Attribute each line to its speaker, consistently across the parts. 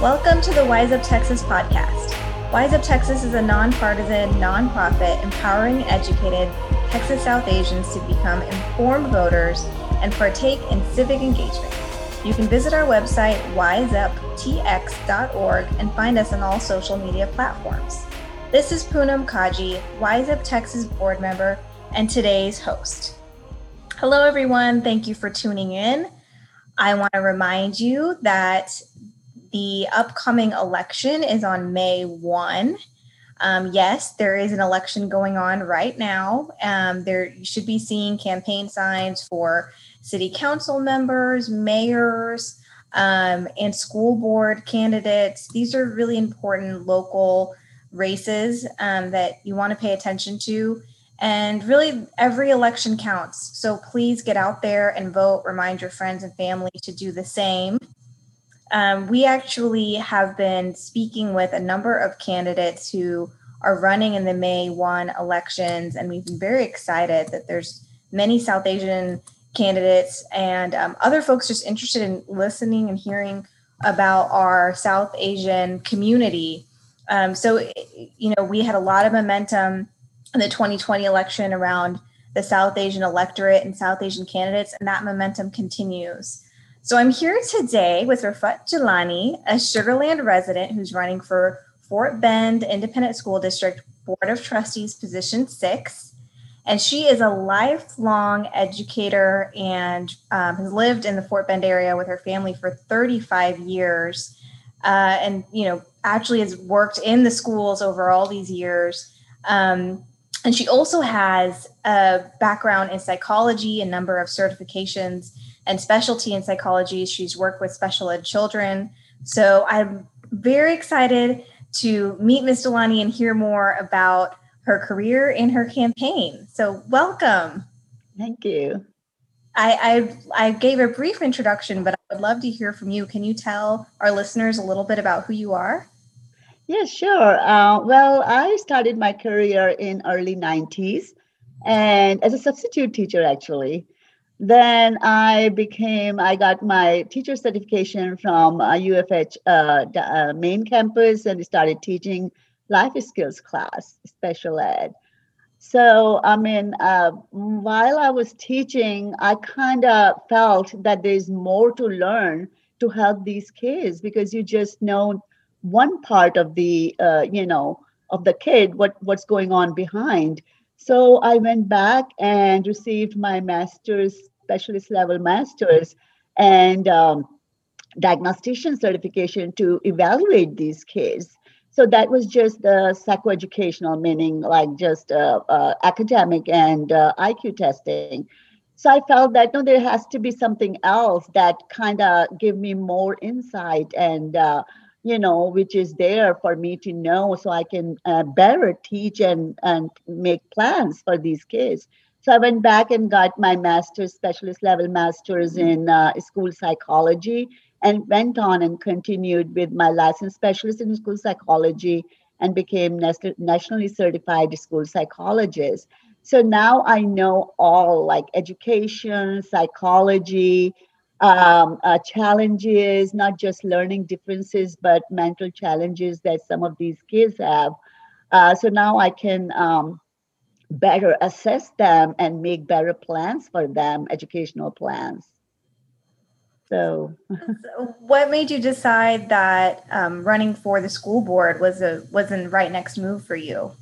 Speaker 1: Welcome to the Wise Up Texas podcast. Wise Up Texas is a nonpartisan, nonprofit empowering educated Texas South Asians to become informed voters and partake in civic engagement. You can visit our website, wiseuptx.org, and find us on all social media platforms. This is Poonam Kaji, Wise Up Texas board member, and today's host. Hello, everyone. Thank you for tuning in. I want to remind you that the upcoming election is on May 1. Um, yes, there is an election going on right now. Um, there you should be seeing campaign signs for city council members, mayors, um, and school board candidates. These are really important local races um, that you want to pay attention to. And really, every election counts. So please get out there and vote. Remind your friends and family to do the same. Um, we actually have been speaking with a number of candidates who are running in the May 1 elections, and we've been very excited that there's many South Asian candidates and um, other folks just interested in listening and hearing about our South Asian community. Um, so, you know, we had a lot of momentum in the 2020 election around the South Asian electorate and South Asian candidates, and that momentum continues. So I'm here today with Rafat Jilani, a Sugarland resident who's running for Fort Bend Independent School District Board of Trustees, position six. And she is a lifelong educator and um, has lived in the Fort Bend area with her family for 35 years. Uh, and, you know, actually has worked in the schools over all these years. Um, and she also has a background in psychology, a number of certifications and specialty in psychology. She's worked with special ed children. So I'm very excited to meet Ms. Delani and hear more about her career and her campaign. So welcome.
Speaker 2: Thank you.
Speaker 1: I, I, I gave a brief introduction, but I would love to hear from you. Can you tell our listeners a little bit about who you are?
Speaker 2: Yes, sure. Uh, well, I started my career in early 90s and as a substitute teacher, actually. Then I became, I got my teacher certification from uh, U of H uh, uh, main campus and started teaching life skills class, special ed. So, I mean, uh, while I was teaching, I kind of felt that there's more to learn to help these kids because you just know one part of the, uh, you know, of the kid, what what's going on behind. So I went back and received my master's specialist level masters and um, diagnostician certification to evaluate these kids. So that was just the psychoeducational, meaning like just uh, uh, academic and uh, IQ testing. So I felt that no, there has to be something else that kind of give me more insight and uh, you know which is there for me to know so I can uh, better teach and and make plans for these kids. So I went back and got my master's, specialist level master's in uh, school psychology, and went on and continued with my licensed specialist in school psychology and became nationally certified school psychologist. So now I know all like education, psychology, um, uh, challenges, not just learning differences, but mental challenges that some of these kids have. Uh, so now I can um, better assess them and make better plans for them, educational plans. So,
Speaker 1: what made you decide that um, running for the school board was a was the right next move for you?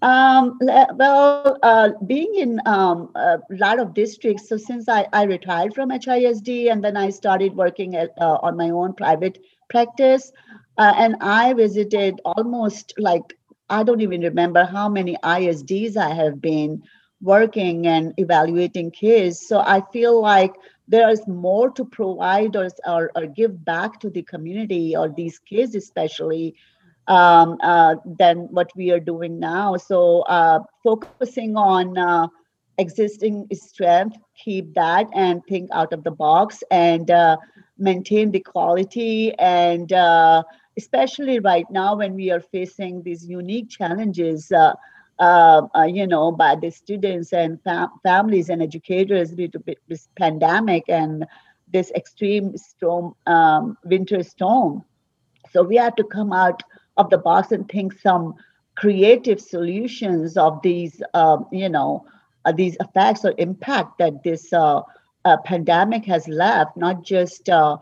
Speaker 2: Um, well, uh, being in um, a lot of districts, so since I, I retired from HISD and then I started working at, uh, on my own private practice, uh, and I visited almost like I don't even remember how many ISDs I have been working and evaluating kids. So I feel like there is more to provide or, or, or give back to the community or these kids, especially, um, uh, than what we are doing now. So uh, focusing on uh, existing strength, keep that and think out of the box and uh, maintain the quality and uh, especially right now when we are facing these unique challenges, uh, you know, by the students and fam- families and educators due to this pandemic and this extreme storm, um, winter storm. So we have to come out of the box and think some creative solutions of these, um, you know, uh, these effects or impact that this uh, uh, pandemic has left, not just uh,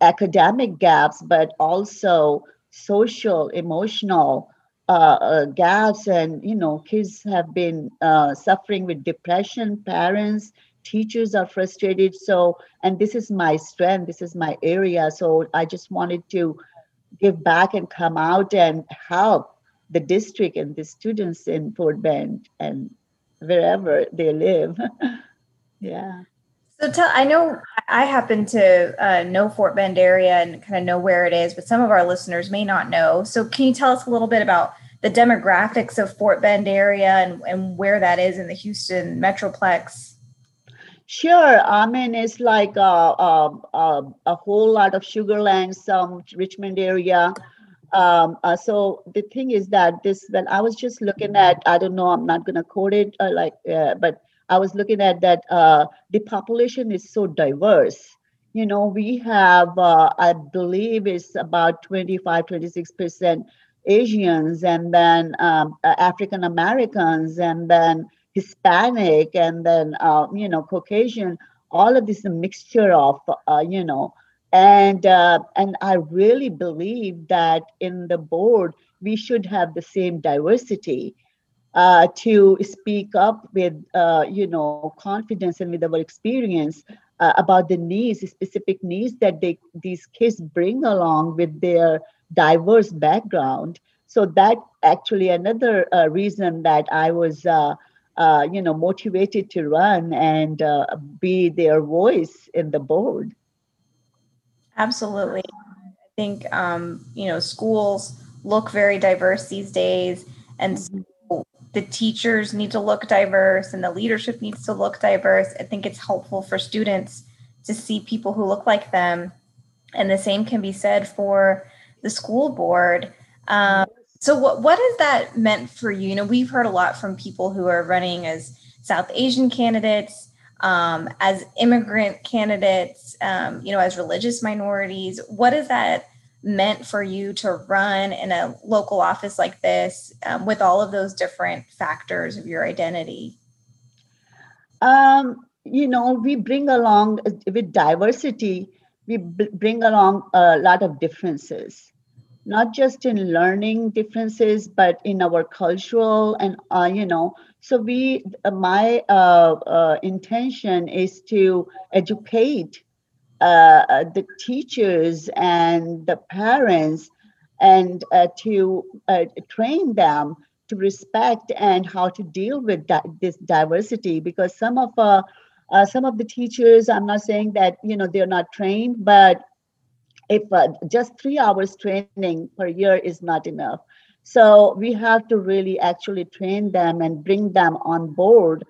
Speaker 2: academic gaps, but also social, emotional uh, uh, gaps. And, you know, kids have been suffering with depression, parents, teachers are frustrated. So, and this is my strength, this is my area. So I just wanted to give back and come out and help the district and the students in Fort Bend and wherever they live. yeah.
Speaker 1: So tell, I know I happen to uh, know Fort Bend area and kind of know where it is, but some of our listeners may not know. So can you tell us a little bit about the demographics of Fort Bend area and, and where that is in the Houston Metroplex?
Speaker 2: Sure. I mean, it's like a, a, a, a whole lot of Sugarland, some Richmond area. Um, uh, so the thing is that this, when I was just looking at, I don't know, I'm not going to quote it uh, like, uh, but I was looking at that uh, the population is so diverse. You know, we have, uh, I believe, it's about 25, 26% Asians, and then um, uh, African Americans, and then Hispanic and then uh, you know Caucasian. All of this mixture of uh, you know, and uh, and I really believe that in the board we should have the same diversity uh, to speak up with uh, you know confidence and with our experience uh, about the needs, the specific needs that they these kids bring along with their diverse background. So that actually another reason that I was uh, you know, motivated to run and uh, be their voice in the board.
Speaker 1: Absolutely. I think, um, you know, schools look very diverse these days. And so the teachers need to look diverse and the leadership needs to look diverse. I think it's helpful for students to see people who look like them. And the same can be said for the school board. Um, so what what has that meant for you? You know, we've heard a lot from people who are running as South Asian candidates, um, as immigrant candidates, um, you know, as religious minorities. What has that meant for you to run in a local office like this um, with all of those different factors of your identity?
Speaker 2: Um, you know, we bring along with diversity, we b- bring along a lot of differences not just in learning differences but in our cultural and uh, you know so we uh, my uh, uh intention is to educate uh, uh, the teachers and the parents and to train them to respect and how to deal with that, this diversity because some of some of the teachers i'm not saying that you know they're not trained but if uh, just three hours training per year is not enough. So we have to really actually train them and bring them on board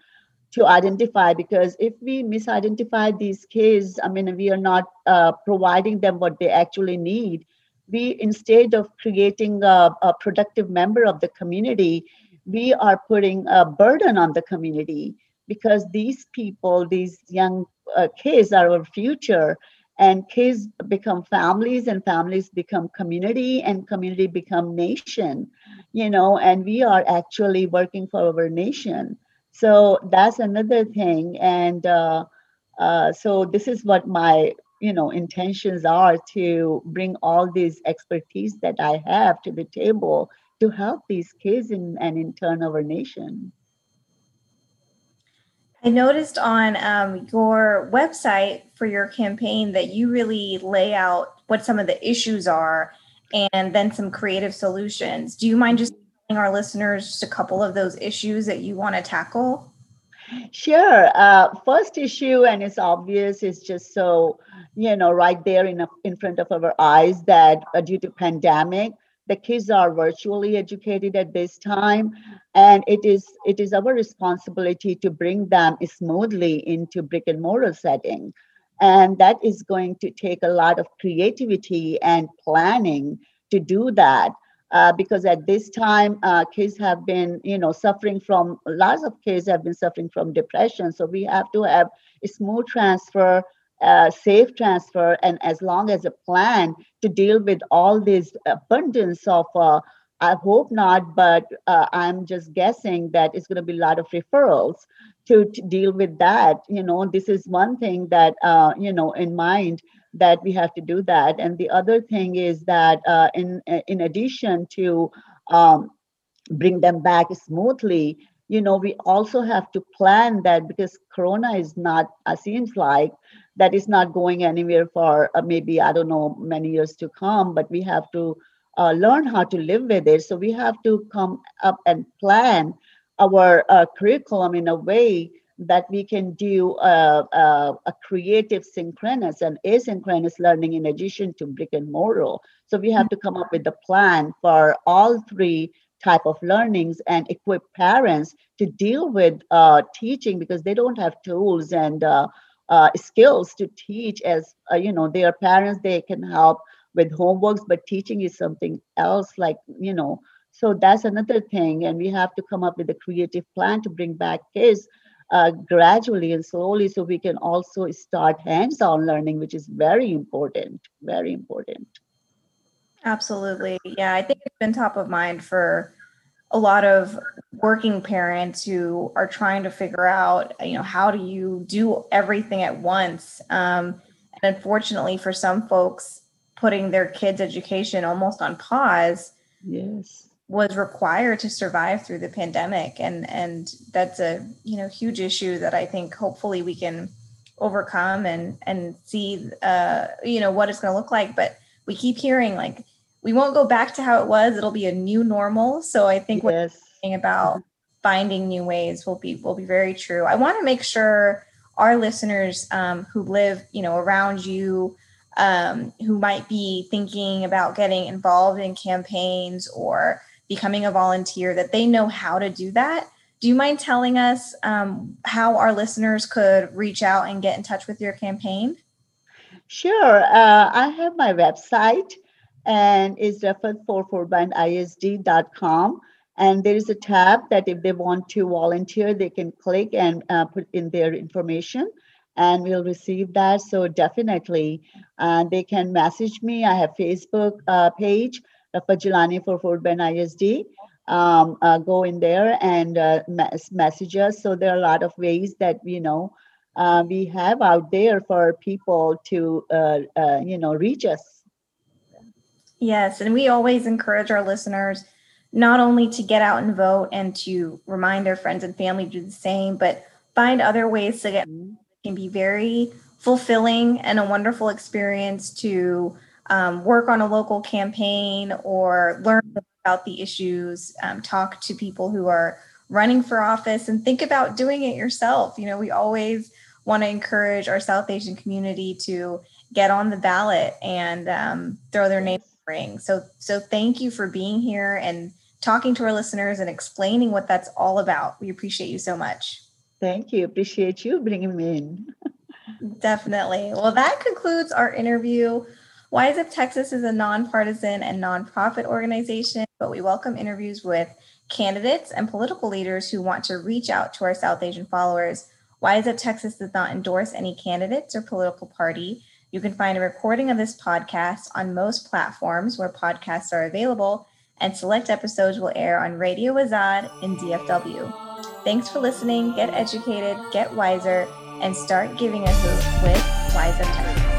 Speaker 2: to identify because if we misidentify these kids, I mean, we are not uh, providing them what they actually need. We, instead of creating a, a productive member of the community, we are putting a burden on the community because these people, these young uh, kids are our future and kids become families and families become community and community become nation you know and we are actually working for our nation. So that's another thing. And uh, uh, so this is what my you know intentions are to bring all these expertise that i have to the table to help these kids in, and in turn our nation
Speaker 1: I noticed on um, your website for your campaign that you really lay out what some of the issues are and then some creative solutions. Do you mind just telling our listeners just a couple of those issues that you want to tackle?
Speaker 2: Sure. Uh, first issue, and it's obvious, is just so you know right there in a, in front of our eyes that uh, due to pandemic, the kids are virtually educated at this time and it is it is our responsibility to bring them smoothly into brick and mortar setting. And that is going to take a lot of creativity and planning to do that uh, because at this time uh, kids have been you know suffering from lots of kids have been suffering from depression. So we have to have a smooth transfer uh, safe transfer and as long as a plan to deal with all this abundance of uh, i hope not but uh, i'm just guessing that it's going to be a lot of referrals to, to, deal with that. You know this is one thing that uh, you know in mind that we have to do that. And the other thing is that uh, in in addition to um, bring them back smoothly you know we also have to plan that because corona is not uh, seems like that is not going anywhere for uh, maybe i don't know many years to come but we have to uh, learn how to live with it so we have to come up and plan our uh, curriculum in a way that we can do a, uh, a, uh, a, creative synchronous and asynchronous learning in addition to brick and mortar. So we have to come up with a plan for all three type of learnings and equip parents to deal with uh, teaching because they don't have tools and uh, uh, skills to teach as uh, you know their parents they can help with homeworks but teaching is something else like you know. So that's another thing and we have to come up with a creative plan to bring back kids uh, gradually and slowly so we can also start hands-on learning which is very important very important
Speaker 1: Absolutely. Yeah, I think it's been top of mind for a lot of working parents who are trying to figure out, you know, how do you do everything at once? Um, and unfortunately, for some folks, putting their kids' education almost on pause.
Speaker 2: Yes.
Speaker 1: was required to survive through the pandemic and and that's a you know huge issue that i think hopefully we can overcome and and see uh you know what it's going to look like but we keep hearing like we won't go back to how it was. It'll be a new normal. So I think what yes. you're about finding new ways will be will be very true. I want to make sure our listeners um, who live, you know, around you, um, who might be thinking about getting involved in campaigns or becoming a volunteer, that they know how to do that. Do you mind telling us um, how our listeners could reach out and get in touch with your campaign?
Speaker 2: Sure. Uh, I have my website and is referred for fortbendisd.com. And there is a tab that if they want to volunteer, they can click and uh, put in their information and we'll receive that. So definitely, uh, they can message me. I have Facebook uh, page, Rafa Jilani for Fort Bend ISD. Um, uh, go in there and uh, message us. So there are a lot of ways that you know uh, we have out there for people to uh, uh, you know reach us.
Speaker 1: Yes, and we always encourage our listeners not only to get out and vote and to remind their friends and family to do the same, but find other ways to get mm-hmm. can be very fulfilling and a wonderful experience to um, work on a local campaign or learn about the issues, um, talk to people who are running for office, and think about doing it yourself. You know, we always want to encourage our South Asian community to get on the ballot and um, throw their name so so thank you for being here and talking to our listeners and explaining what that's all about. We appreciate you so much.
Speaker 2: Thank you. Appreciate you bringing me in.
Speaker 1: Definitely. Well, that concludes our interview. Wise Up Texas is a nonpartisan and nonprofit organization, but we welcome interviews with candidates and political leaders who want to reach out to our South Asian followers. Wise Up Texas does not endorse any candidates or political party. You can find a recording of this podcast on most platforms where podcasts are available, and select episodes will air on Radio Azad in DFW. Thanks for listening. Get educated, get wiser, and start giving a us with Wise Up Texas.